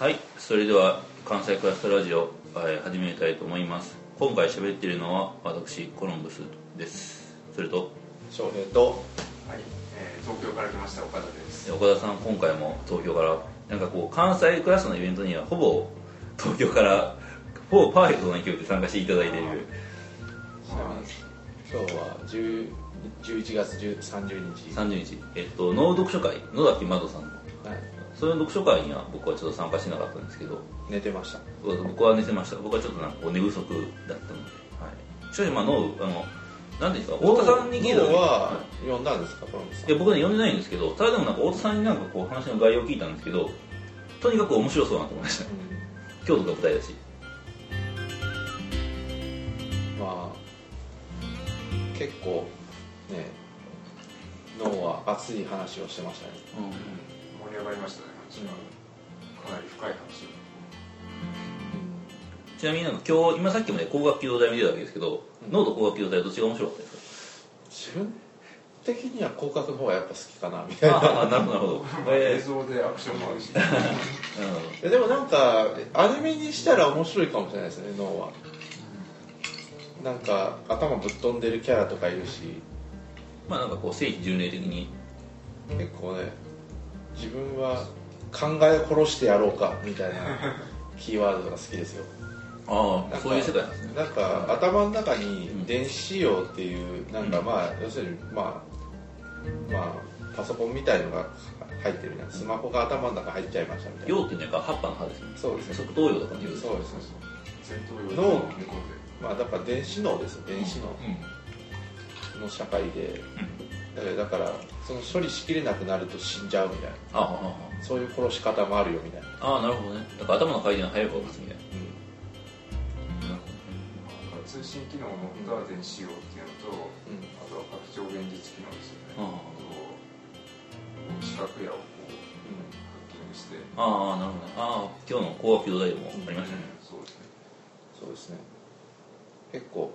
はいそれでは関西クラスターラジオ、えー始めたいと思います。今回喋っているのは私コロンブスです。それと翔平とはい、えー東京から来ました岡田です。岡田さん今回も東京からなんかこう関西クラスのイベントにはほぼ東京からほぼパーフェクトな勢いで参加していただいている。今日は10 11月10 30日。30日。えっと能読書会野崎窓さんの。はい、その読書会には僕はちょっと参加してなかったんですけど。寝てました。僕は寝てました。僕はちょっとなんか寝不足だったので、はい、しかしまあ脳あの何ですか太田さんに聞いたは読んだんですかコロンブさんいや僕ね読んでないんですけどただでもなんか太田さんになんかこう話の概要を聞いたんですけどとにかく面白そうだなと思いました。京都が舞台だし。うんまあ結構ね脳は熱い話をしてましたね盛り上がりましたね、話は。かなり深い話。ちなみになんか今日今さっきまで光学機動隊見てたわけですけど、うん。脳と光学機動隊どっちが面白かったです自分的には広角の方がやっぱ好きかなみかたいな。ああなるほど映え像でアクションもあるし、ーなるほいやでもなんかアニメにしたら面白いかもしれないですね脳は。なんか頭ぶっ飛んでるキャラとかいるし。どまあなんかこう正規巡礼的に。結構ね自分は考え殺してやろうかみたいな キーワードが好きですよ。なんかああそういう世界なんですね。なんか頭の中に電子仕様っていうなんかまあ要するにまあまあパソコンみたいのが入ってるねスマホが頭の中入っちゃいましたみたいな。陽っていうのは葉っぱの葉ですね。そうです。ね側頭葉とかそうです。ね脳まあだから電子脳ですよ。電子脳の社会で。だからだからその処理しきれなくなると死んじゃうみたいな。あああそういう殺し方もあるよみたいな、あああなるほどね。だから頭の回転が速い方が勝つみたいな。で通信機能を持った電子用っていうのと、うん。あとは拡張現実機能ですよね。あこう視覚やをこうハッキングして、ああなるほどね。ああ今日の光学機動隊でもありましたね、そうですね。そうですね。結構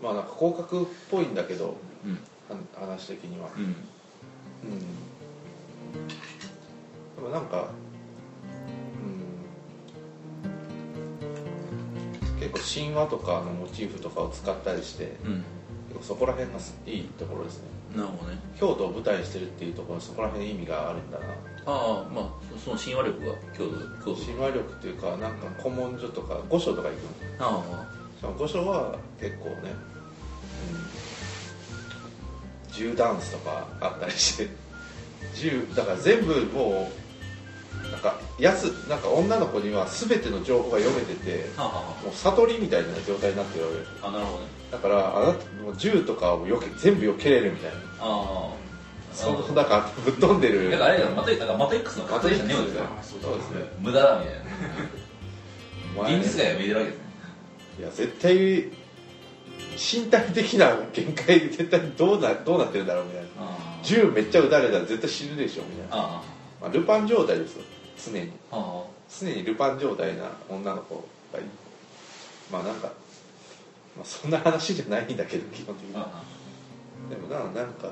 まあなんか広角っぽいんだけどうん。は話的には。うんうん。でもなんかうん。結構神話とかのモチーフとかを使ったりしてうん。結構そこら辺がいいところですね。なるほどね。京都を舞台にしてるっていうところにそこら辺に意味があるんだな。ああまあそその神話力が京都京都神話力っていうかなんか古文書とか御所とか行くの。ああ。しかも御所は結構ね、うん、銃ダンスとかあったりして銃だから全部もうなんかやつなんか女の子には全ての情報が読めててはあはもう悟りみたいな状態になってるわけ。ですあああなるほどね。だからあなたもう銃とかをよけ全部避けれるみたいな。ああ。そのなんかぶっ飛んでる。だからあれだマトリだからマトリックスのマトリックス。ネオですよ。あそうですね。無駄だみたいな。現実界が見えてるわけですね。いや絶対身体的な限界絶対どうなどうなってるんだろうみたいな。あ銃めっちゃ撃たれたら絶対死ぬでしょみたいな、あまあ、ルパン状態ですよ。常に。常にルパン状態な女の子がいまあなんか、まあ、そんな話じゃないんだけど基本的に。でもななんか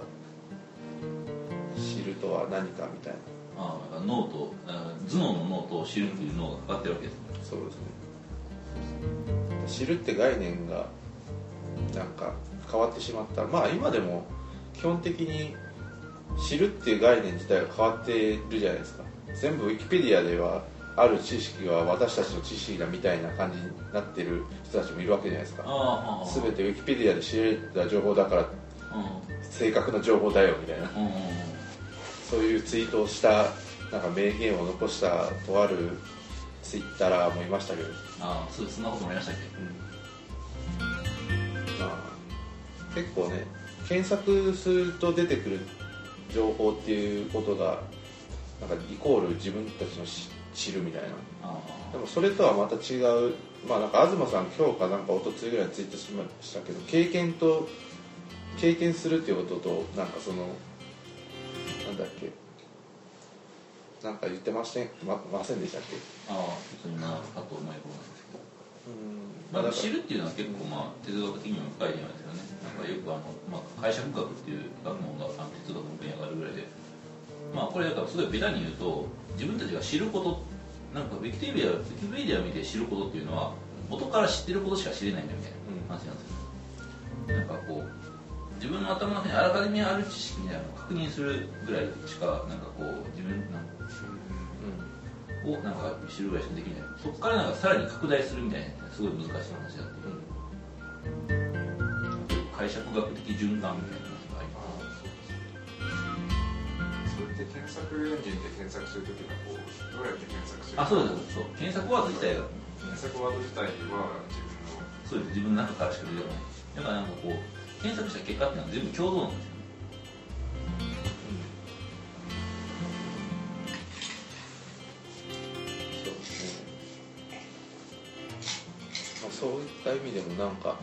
知るとは何かみたいな。ああ脳とあ頭脳の脳と知るっていう脳がかかってるわけですね。そうですね。知るって概念がなんか変わってしまった。まあ今でも基本的に知るっていう概念自体が変わってるじゃないですか。全部ウィキペディアではある知識は私たちの知識だみたいな感じになってる人たちもいるわけじゃないですか。全てウィキペディアで知れた情報だから正確な情報だよみたいな。うん。うんそういうツイートをしたなんか名言を残したとあるツイッターもいましたけど。ああそうそんなこともありましたっけ？ま結構ね検索すると出てくる情報っていうことがなんかイコール自分たちのし知るみたいな。あでもそれとはまた違う。まあなんか東さん今日かなんか一昨日ぐらいにツイートしましたけど経験と経験するっていうこととなんかそのなんだっけ。なんか言ってません？まませんでしたっけ？あああそんなかと思い込むんですけど。うん。まあ、知るっていうのは結構まあ哲学的にも深いじゃないですかねなんかよくあの、まあ、解釈学っていう学問があの哲学の分野があるぐらいでまあこれだからすごいベタに言うと自分たちが知ることっなんかウィキペディアウィキペディア見て知ることっていうのは元から知ってることしか知れないんだみたいな話なんですよ、なんかこう自分の頭の中にあらかじめある知識みたいなのを確認するぐらいしかなんかこう自分なんかをなんか知るぐらいしかできない。そこからなんかさらに拡大するみたいなすごい難しい話だって解釈学的循環みたいな話がありますそれって検索エンジンで検索するときはこうどうやって検索するあそうですそう検索ワード自体が検索ワード自体は自分のそうです自分の中からしか出てこないだからなんかこう検索した結果っていうのは全部共同なんですよそうですね、まあ、そういった意味でもなんか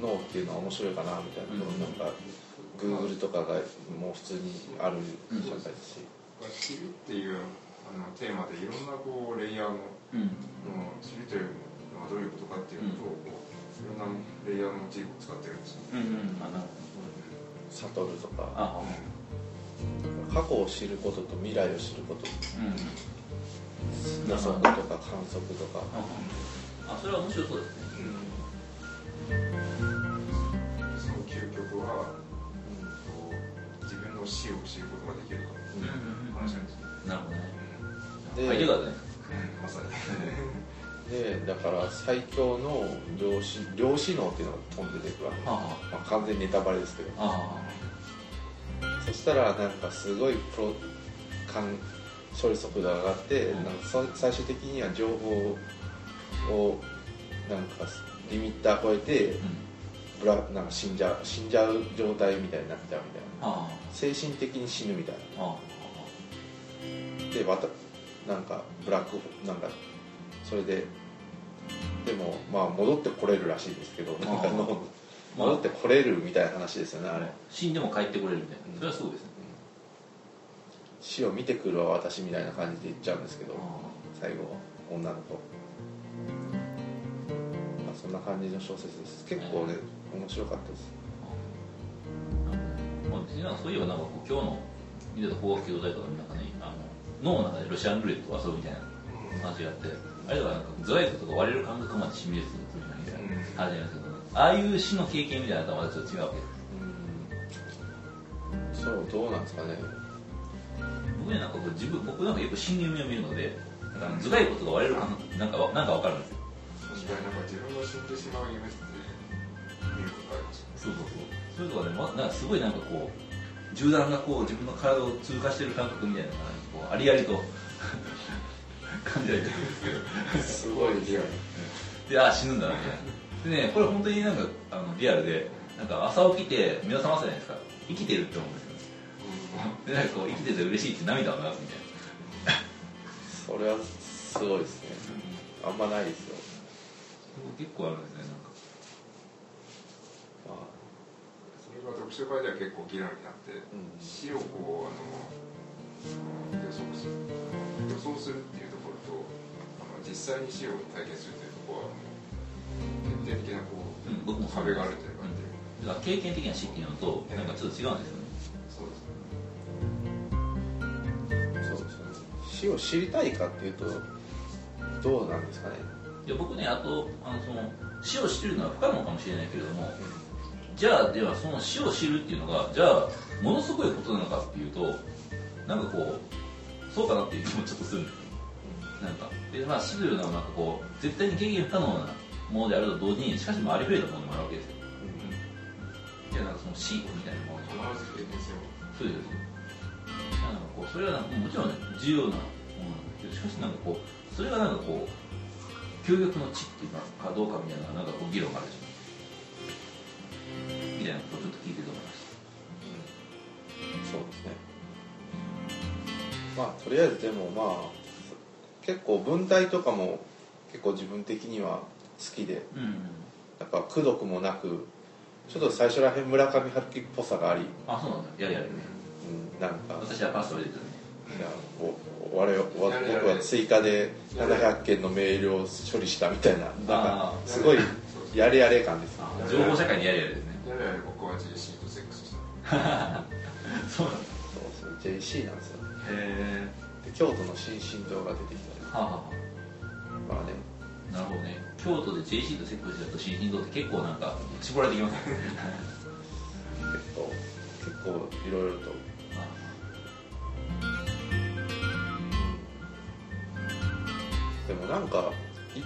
脳っていうのは面白いかなみたいなうんなんか Google とかがもう普通にある社会ですし、知るっていうあのテーマでいろんなこうレイヤーのうん。の知るというのはどういうことかっていうのと、こういろんなレイヤーのモチーフを使ってるんですよ、うん。うん。サトルとか。あ過去を知ることと未来を知ること。うん。予測とか観測とか、あそれは面白そうですね。そ死を知ることができるかっていう話なん。ですよ、なるほどね。で相手がねまさにでだから最強の量子量子脳っていうのが飛んで出てくるわ。け、あまあ、完全にネタバレですけど。あそしたらなんかすごいプロ感処理速度が上がって、うん。なんかそ最終的には情報をなんかリミッター超えてうんブラなんか死んじゃう死んじゃう状態みたいになっちゃうみたいな。あ精神的に死ぬみたいああ。なでまたなんかブラックホなんかそれででもまあ戻ってこれるらしいですけどなんかの戻ってこれるみたいな話ですよねあれ。死んでも帰ってこれるみたいな。それはすごいですね。死を見てくるわ私みたいな感じで言っちゃうんですけどあ最後女の子。まあそんな感じの小説です。結構ね面白かったです。あまあ別になんかそういえばなんかこう今日の見てた法学教材とかの中ねあの脳の中でロシアンルーレットを遊ぶみたいな話があってあれとかなんか頭蓋骨とか割れる感覚までシミュレーションするみたいな話なんですけどああいう死の経験みたいなのとはまたちょっと違うわけです。そうどうなんですかね。僕ねなんかこう自分僕なんかよく死ぬ夢を見るので頭蓋骨が割れる感覚なんかわなんかわかるんですよ。確かになんか自分が死んでしまう夢ってことありますよねそうそう。そうそれとかね、ま、なんかすごいなんかこう銃弾がこう自分の体を通過してる感覚みたいなのがこうありありと 感じられてるんですけど。すごいリアル。でああ死ぬんだなみたいな。でねこれ本当になんかあのリアルでなんか朝起きて目を覚ますじゃないですか。生きてるって思うんですよ。でなんかこう生きてて嬉しいって涙を流すみたいな。それはすごいですね。あんまないですよ。結構あるんですねなんか。まあそれが読書会では結構議論になって、ん死をこうあの予測する。予想するっていうところとあの実際に死を体験するっていうところはもう決定的なこう、うん。僕も壁があるっていう感じで、だから経験的な死っていうのとなんかちょっと違うんですよね。そうですね。そうですよね。死を知りたいかっていうとどうなんですかね。いや僕ねあとあのその死を知るのは不可能かもしれないけれどもじゃあではその死を知るっていうのがじゃあものすごいことなのかっていうとなんかこうそうかなっていう気もちょっとする。んですなんかで、まあ、死というのはなんかこう絶対に経験不可能なものであると同時にしかしもありふれたものでもあるわけですよ。いやなんかその死みたいなものと必ず経験せよそうですなんかこうそれはなんかもちろん重要なものなんですけどしかしなんかこうそれがなんかこう究極の知っていうかかどうかみたいななんかこう議論があるでしょ。みたいなことをちょっと聞いてて思いましそうですね。まあとりあえずでもまあ結構文体とかも結構自分的には好きでたうん。なんかくどくもなくちょっと最初らへん村上春樹っぽさがあり、あそうなんだ。やれやれうん、なんか。私はパスを入れてるね。いやお我々僕は追加で700件のメールを処理したみたいななんかすごいやれやれ感ですあ情報社会にやれやれですね。やれやれ僕は JC とセックスした。そう。なんだそうそう JC なんですよ。へえで京都の新進堂が出てきたりはあ、はまあね。あ、なるほどね。京都で JC とセットしてると新進堂って結構なんか絞られてきますね。結構結構いろいろと。でもなんかい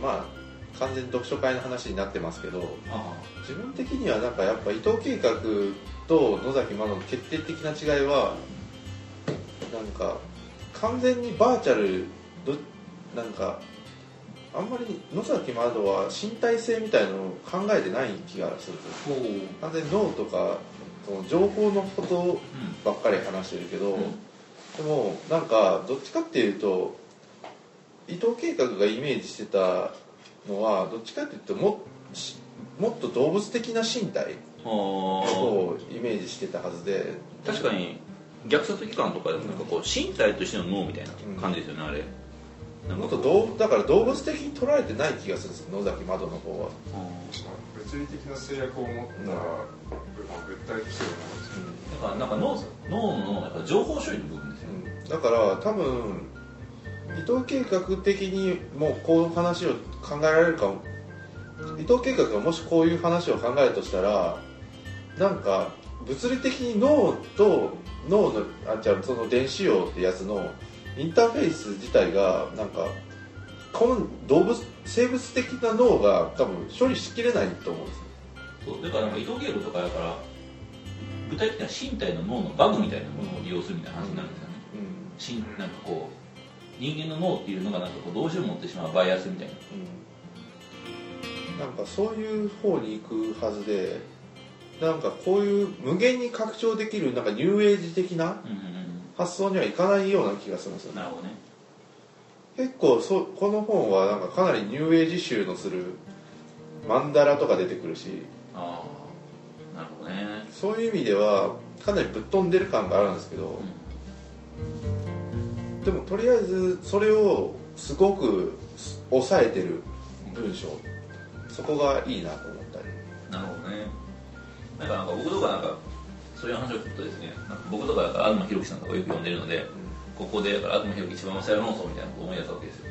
まあ完全に読書会の話になってますけどあ自分的にはなんかやっぱ伊藤計画と野崎真の決定的な違いはなんか完全にバーチャルどなんかあんまり野崎真は身体性みたいのを考えてない気がする。んですよほう。完全に脳とかその情報のことうばっかり話してるけど、ん。でもなんかどっちかっていうと伊藤計画がイメージしてたのはどっちかっていうともしもっと動物的な身体はをイメージしてたはずで。あ確かに虐殺機関とかでもなんかこう身体としての脳みたいな感じですよね、あれ。なん。もかこうっと動物だから動物的に捉えてない気がするんですよ野崎窓の方は、物理的な制約を持った、物体としてだからなんか脳脳のやっぱ情報処理の部分ですよね。うん。だから多分伊藤計画的にもうこういう話を考えられるかも。伊藤計画がもしこういう話を考えるとしたらなんか物理的に脳と脳のあじゃあその電子葉ってやつのインターフェース自体がなんかこの動物生物的な脳が多分処理しきれないと思うんです。よそうだからなんか伊藤敬吾とかだから具体的には身体の脳のバグみたいなものを利用するみたいな話になるんですよね、しん。なんかこう人間の脳っていうのがなんかこうどうしても持ってしまうバイアスみたいな。うん。なんかそういう方に行くはずでなんかこういう無限に拡張できるなんかニューエイジ的なうんうん発想にはいかないような気がするんですよね。うんなるほどね。結構そこの本はなんかかなりニューエイジ集のするマンダラとか出てくるし。ああなるほどね。そういう意味ではかなりぶっ飛んでる感があるんですけどでもとりあえずそれをすごく抑えてる文章。そこがいいなと思ったり。なるほどね。なんかなんか僕とかなんかそういう話を聞くとですねなんか僕とか東博樹さんとかよく読んでるのでここでだから東博樹一番最論争みたいなことを思い出すわけですよ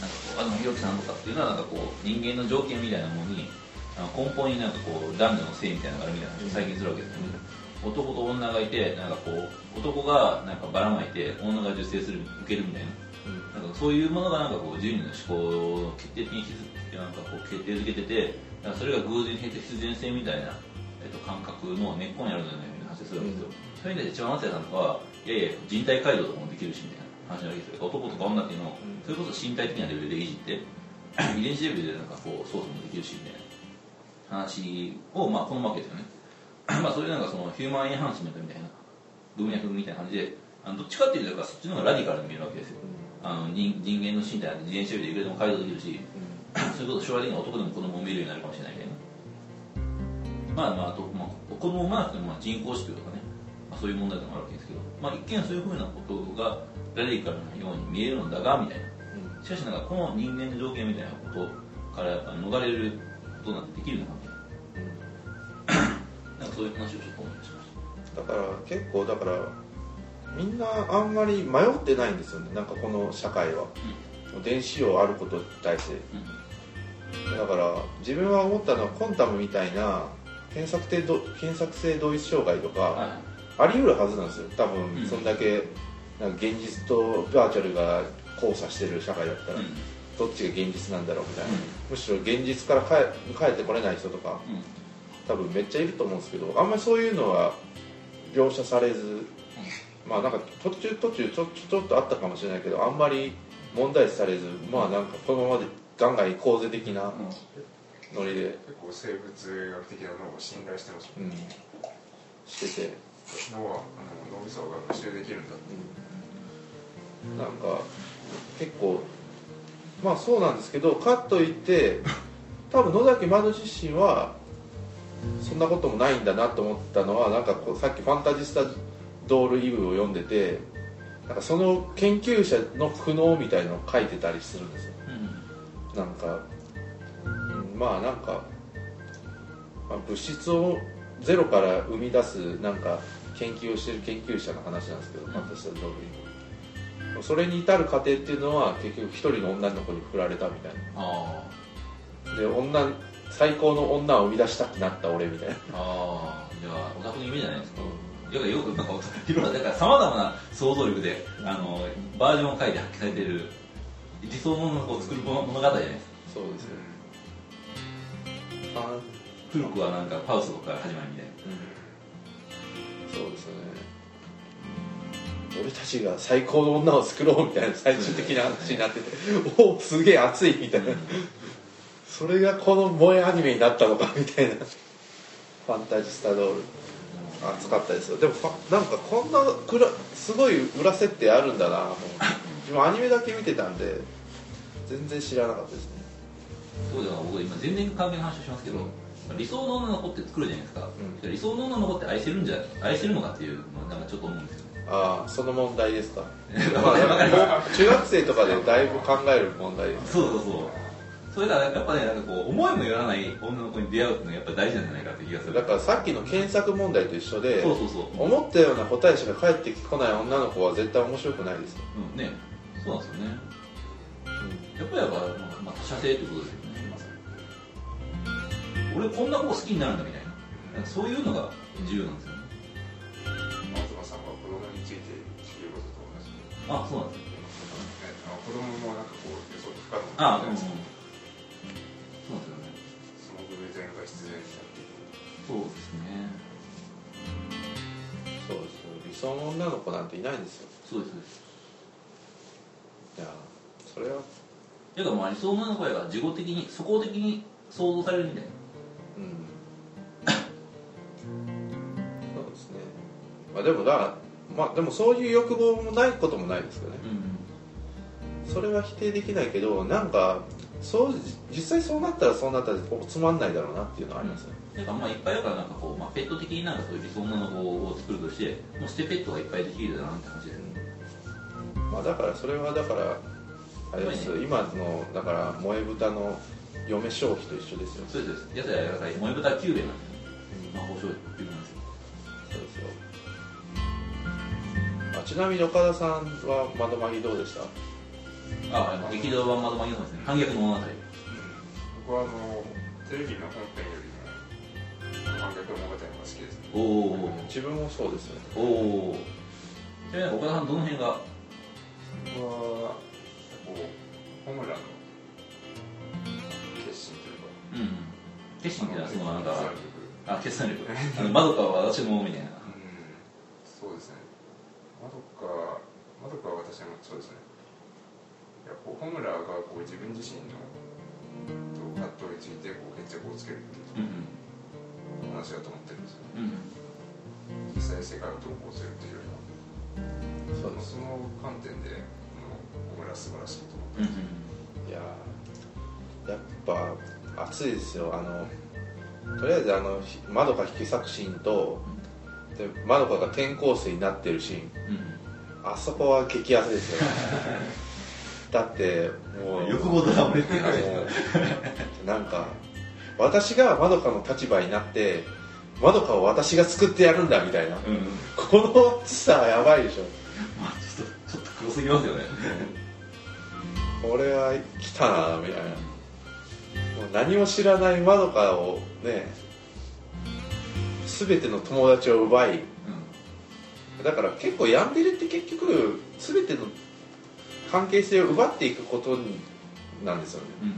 なんかこう東博樹さんとかっていうのはなんかこう人間の条件みたいなものに根本になんかこう男女の性みたいなのがあるみたいな話を最近するわけですよ。ね、男と女がいてなんかこう男がなんかばらまいて女が受精する受けるみたいな。なんかそういうものがなんかこう人類の思考を決定的にしなんかこう決定づけててなんかそれが偶然的必然性みたいな、えっと、感覚の根っこにあるんじゃないかな発生するわけですよ、そういう意味で一番松谷さんとかはいやいや人体改造とかもできるしみたいな話なわけですよ。男とか女っていうのを、それこそ身体的なレベルでいじって 遺伝子レベルでなんかこう操作もできるしみたいな話をまあ好むわけですよね まあそういうなんかそのヒューマンエンハンスメントみたいな文脈みたいな感じであのどっちかっていうとそっちの方がラディカルに見えるわけですよ。あの人人間の身体なんて遺伝子レベルでいくらでも改造できるし それこそ将来的には男でも子供を産めるようになるかもしれないみたいなまあまああと、まあ、子供を産まなくてもまあ人工子宮とかね、まあ、そういう問題でもあるわけですけど、まあ、一見そういうふうなことがラディカルなように見えるのだがみたいな。しかしなんかこの人間の条件みたいなことからやっぱ逃れることなんてできるのかそういう話をちょっと思いましだから結構だからみんなあんまり迷ってないんですよね。なんかこの社会は、電子量あることに対して。た、だから自分は思ったのはコンタムみたいな検索性ど検索性同一障害とか、はい。あり得るはずなんですよ。多分うん。そんだけなんか現実とバーチャルが交差してる社会だったら、うん。どっちが現実なんだろうみたいな、うん。むしろ現実から帰帰ってこれない人とか。うん多分めっちゃいると思うんですけどあんまりそういうのは描写されず、まあなんか途中途中ちょちょっとあったかもしれないけどあんまり問題視されずまあなんかこのままでガンガン行こうぜ的なノリで、結構生物学的な脳を信頼してますうん、してて、脳は脳みそが学習できるんだって。うん、なんか結構まあそうなんですけどかといって多分野崎窓自身はそんなこともないんだなと思ったのはなんかこうさっき「ファンタジスタドール・イブ」を読んでてなんかその研究者の苦悩みたいのを書いてたりするんですよ。うん。なんか、うんまあなんか、まあ、物質をゼロから生み出すなんか研究をしてる研究者の話なんですけど、ファンタジスタドール・イブ。それに至る過程っていうのは結局一人の女の子に振られたみたいあなで女最高の女を生み出したくなった俺みたいな。あああじゃあオタクの夢じゃないですか。いやよくなんかいろんなだからさまざまな想像力であのバージョンを書いて発揮されてる理想の女の子を作る物語じゃないですか。そうですよあ古くはなんかパウスとかから始まるみたいな。そうですよね。俺たちが最高の女を作ろうみたいな最終的な話になってておおすげえ熱いみたいなそれがこの萌えアニメになったのかみたいな。ファンタジスタドール。熱かったですよ。でもなんかこんなくらすごい裏設定あるんだなもう。自分アニメだけ見てたんで全然知らなかったですね。そうだから僕今全然関係の話をしますけど、理想の女の子って作るじゃないですか、う理想の女の子って愛せるんじゃ愛せるのかっていうのはなんかちょっと思うんですよ。ねああその問題ですか。わまあ 中学生とかでだいぶ考える問題ですそうそうそうそれからやっぱねなんかこう思いもよらない女の子に出会うっていうのがやっぱ大事なんじゃないかって気がする。だからさっきの検索問題と一緒でそうそうそう。思ったような答えしか返ってこない女の子は絶対面白くないですよ、うんね。そうなんですよね。やっぱりやっぱ、まあ、他者性ってことですよねまさに俺こんな子好きになるんだみたいなそういうのが重要なんですよね東さんは子供について聞くことと同じであそうなんですよね子供もなんかこう予測不可能あうん、そうですね。そうですよ理想の女の子なんていないんですよ。そうですそうですいやそれは。だからまあ理想の女の子やが事後的に素行的に想像されるみたいな。うん。そうですね。まあでもだまあでもそういう欲望もないこともないですよね。うん。それは否定できないけどなんかそう実際そうなったらそうなったらつまんないだろうなっていうのはありますよね、だからまあいっぱいだからなんかこう、まあ、ペット的になんかそういう理想の女の子を作るとしてもう捨てペットがいっぱいできるだなって話で。すよねまあだからそれはだからあれですよ。今のだから萌え豚の嫁消費と一緒ですよ。そうです。そうですやつらやらかい萌え豚キューベなんですよ。魔法少女っていうなんですよ。そうですよ。あちなみに岡田さんは窓マギどうでした？ああの劇場版窓マギの方ですね反逆の物語。僕はあのテレビの本編よりも反逆物語が好きですね。おお自分もそうですよね。おおちなみに岡田さんどの辺が？僕はこうホムラの決心というか。うん。決心ってのはそのなんかあ決断力。あの窓かは私もみたいな。うん。そうですね。まどかまどかは私もそうですね。いやこうホムラがこう自分自身の葛藤についてこう決着をつけるっていう話だと思ってるん。ですようん。うん。実際世界をどうこうするっていうよりはそうその観点でこのホムラ素晴らしいと思うん。いややっぱ熱いですよあのとりあえずあのまどか引き裂くシーンとでまどかが転校生になってるシーンうん。あそこは激アツですよだってもう欲望とダブれっていうもうなんか私がまどかの立場になってまどかを私が作ってやるんだみたいな。うんうん。この熱さはやばいでしょ。まあちょっとちょっと黒すぎますよね。これは来たなみたいな。もう何も知らないまどかをね全ての友達を奪い。だから結構ヤンデレって結局全ての関係性を奪っていくことになんですよね。うんうん。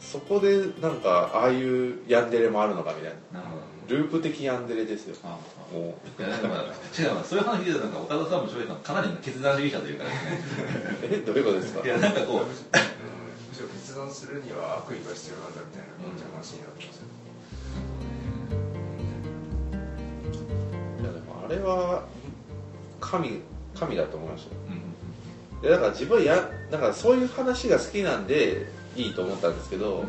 そこでなんかああいうヤンデレもあるのかみたいな。なるほどループ的ヤンデレですよ。ああもいやなんかまあ違うなそういう話聞いてたらなんか岡田さんも翔平さんかなりの決断主義者というかですね。う えどういうことですか？いやなんかこう。う、うん、むしろ決断するには悪意が必要なんだみたいな。話になってますよねいやでもあれは神神だと思いましたよ。うんでだから自分やなんかそういう話が好きなんでいいと思ったんですけど、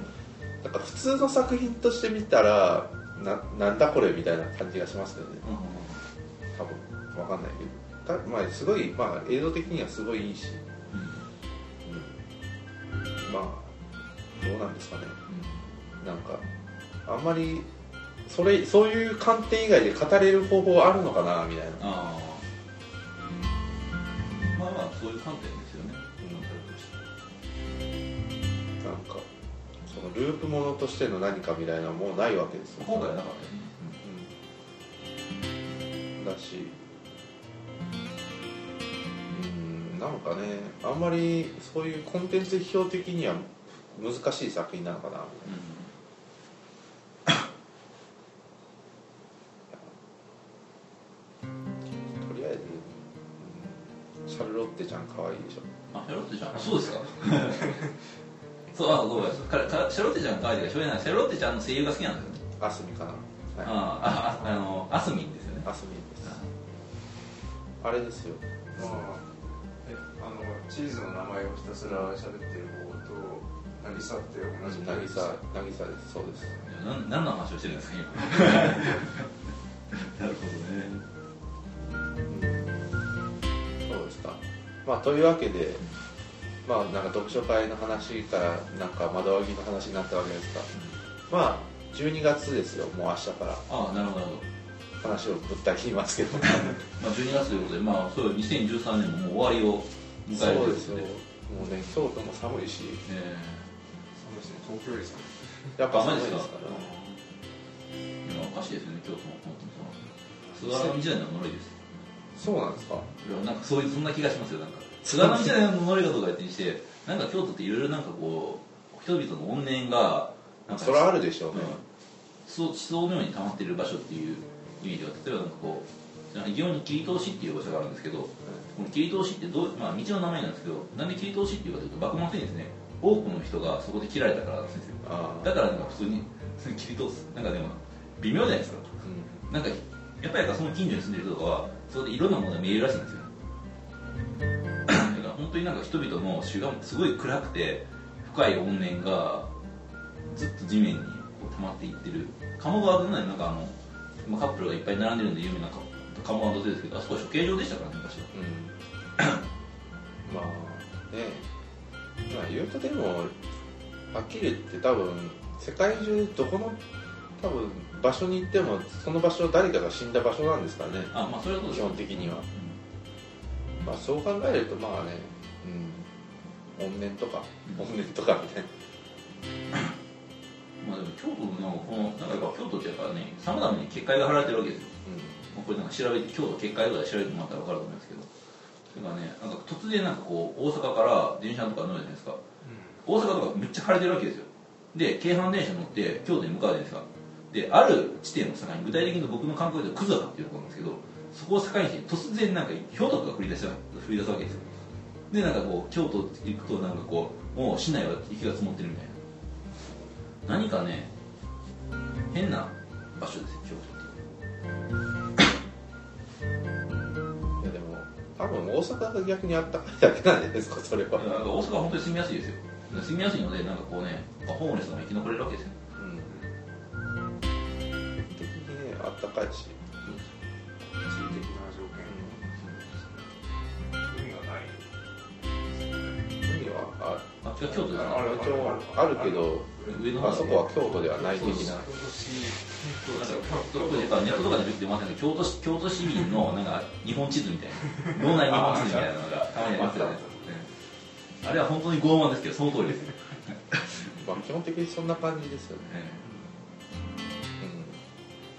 なんか普通の作品として見たらななんだこれみたいな感じがしますけどね多分わかんないけど。たまあすごい、まあ、映像的にはすごいいいし、うん、まあどうなんですかね。なんかあんまりそれそういう観点以外で語れる方法あるのかなみたいなそういう観点ですよね、なんかそのループものとしての何かみたいなもうないわけですよ。今回はなかったうん。だしうんなんかねあんまりそういうコンテンツ批評的には難しい作品なのかな。と あシャロッテちゃんそうですか。そうあごめんか。かシャロッテちゃん可愛いけどしょうがない。シャロッテちゃんの声優が好きなんですよね。アスミかな、はい、ああああのアスミンですよね。アスミです。あれですよ。まあえあのチーズの名前をひたすら喋ってる方と渚って同じ渚渚です。そうです。なん。何の話をしてるんですか今。なるほどね。そうですか。まあというわけでまあなんか読書会の話からなんか窓脇の話になったわけですがまあ12月ですよもう明日から。ああなるほど。話をぶった切りますけど。まあ12月ということでまあそういう2013年ももう終わりを迎えるそうですよ。もうね京都も寒いし。え。そうですね東京より寒いやっぱ寒いですか。らえいやおかしいですよね京都も本当にその。菅波時代の呪いですそうなんですか。いやなんかそういうそんな気がしますよなんか菅波時代のとか言ってにしてなんか京都っていろいろなんかこう人々の怨念がなんかそれはあるでしょうね、そう思想のように溜まっている場所っていう意味では例えばなんかこう祇園に切通しっていう場所があるんですけどこの切通しってどう、まあ、道の名前なんですけどなんで切通しっていうかというと幕末にですね多くの人がそこで切られたからなんですよ。だからなんか普通に切り通す。なんかでも微妙じゃないですか。うなんかやっぱりその近所に住んでる人とかはそこでいろんなものが見えるらしいんですよ当になんか人々の死がすごい暗くて深い怨念がずっと地面にこう溜まっていってる。鴨川でねなんかあのまあカップルがいっぱい並んでるんで有名な鴨川のですけどあそこ処刑場でしたからね昔は。ん、うん、まあね。まあ言うとでもはっきり言って多分世界中どこの多分場所に行ってもその場所誰かが死んだ場所なんですからね。あまあそれは基本的には、まあ、そう考えるとまあねうん怨念とかうん怨念とかみたいな。まあでも京都のこのなんかやっぱ京都ってやっぱねさまざまに結界が張られてるわけですよ。まあこれなんか調べて京都結界とかで調べてもらったら分かると思いますけど。それがねなんか突然なんかこう大阪から電車とか乗るじゃないですか。大阪とかめっちゃ晴れてるわけですよ。で京阪電車乗って京都に向かうじゃないですか。である地点を境に具体的に僕の感覚では久坂っていうところなんですけどそこを境にして突然なんか氷とかが降り出す降り出すわけですよでなんかこう京都行くとなんかこうもう市内は雪が積もってるみたいな。何かね変な場所ですよ京都って。いやでも多分大阪が逆にあったかいだけなんじゃないですかそれは、いやなんか大阪は本当に住みやすいですよ。住みやすいのでなんかこうねホームレスも生き残れるわけですよ。うん、的にねあったかいし、京都ですあある一応あるけど上の方あそこは京都ではない的な。んかネットとかで見てもらって京都市京都市民のなんか日本地図みたいな脳内日本地図みたいなのがたまにありますよね。う んあれは本当に傲慢ですけどその通りです。よ、まあ、基本的にそんな感じですよね、え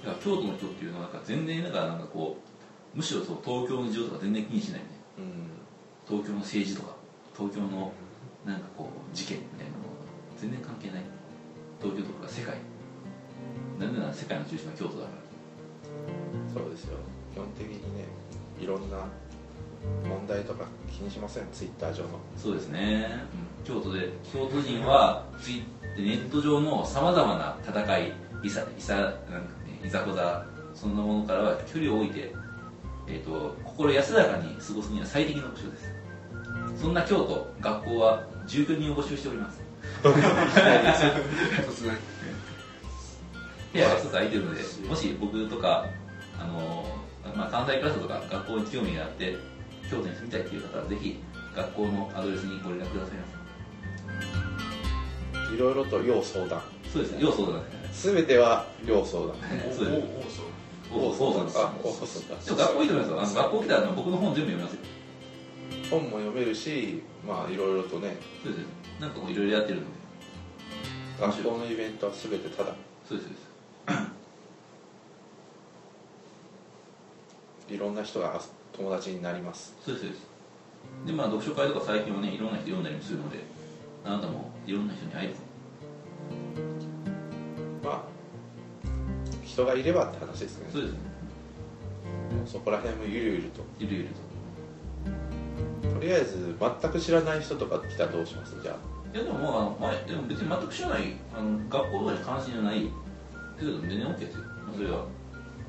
え。だから京都の人っていうのはなんか全然なんかなんかこうむしろそう東京の事情とか全然気にしないね。うんうん。東京の政治とか東京のなんかこう事件みたいなのが全然関係ない。東京とか世界なんでなら世界の中心は京都だから。そうですよ。基本的にねいろんな問題とか気にしません？ツイッター上の。そうですね、京都で京都人はツイネット上のさまざまな戦いいさいさなんか、ね、いざこざそんなものからは距離を置いて、えー、と心安らかに過ごすには最適な場所です。そんな京都学校は住居人を募集しております。突然部屋が一つ空いてるのでもし僕とかあのーまあ、関西クラスとか学校に興味があって京都に住みたいっていう方はぜひ学校のアドレスにご連絡くださいませ。いろいろと要相談。そうですね。要素だね全ては要相談。そうです。おおそうそうなんですあ要相談でも学校いいと思いますよあの学校来たらあの僕の本全部読みますよ本も読めるしまあいろいろとね。そうです。なんかこういろいろやってるの。で学校のイベントは全てただ。そうですそうです。いろんな人が友達になります。そうですそうです。でまあ読書会とか最近はねいろんな人読んだりもするのであなたもいろんな人に会えるまあ人がいればって話ですね。そうです。そこら辺もゆるゆると。いるいるとりあえず全く知らない人とか来たらどうします？じゃあ。といやでももうあの前でも別に全く知らないあの学校とかに関心のないけど全然 OK ですよ。それは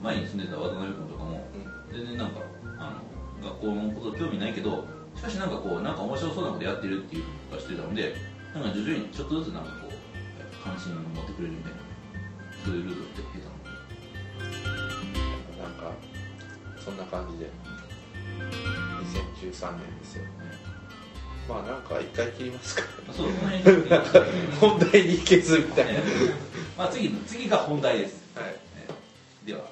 前に住んでた渡辺君とかも全然なんかあの学校のこと興味ないけどしかしなんかこうなんか面白そうなことやってるっていうのがしてたのでなんか徐々にちょっとずつなんかこう関心を持ってくれるみたいなそういうルートをってたのなんかそんな感じで2013年ですよまあなんか一回切りますか。本題に行けずみたいな、まあ次次が本題です、はい。では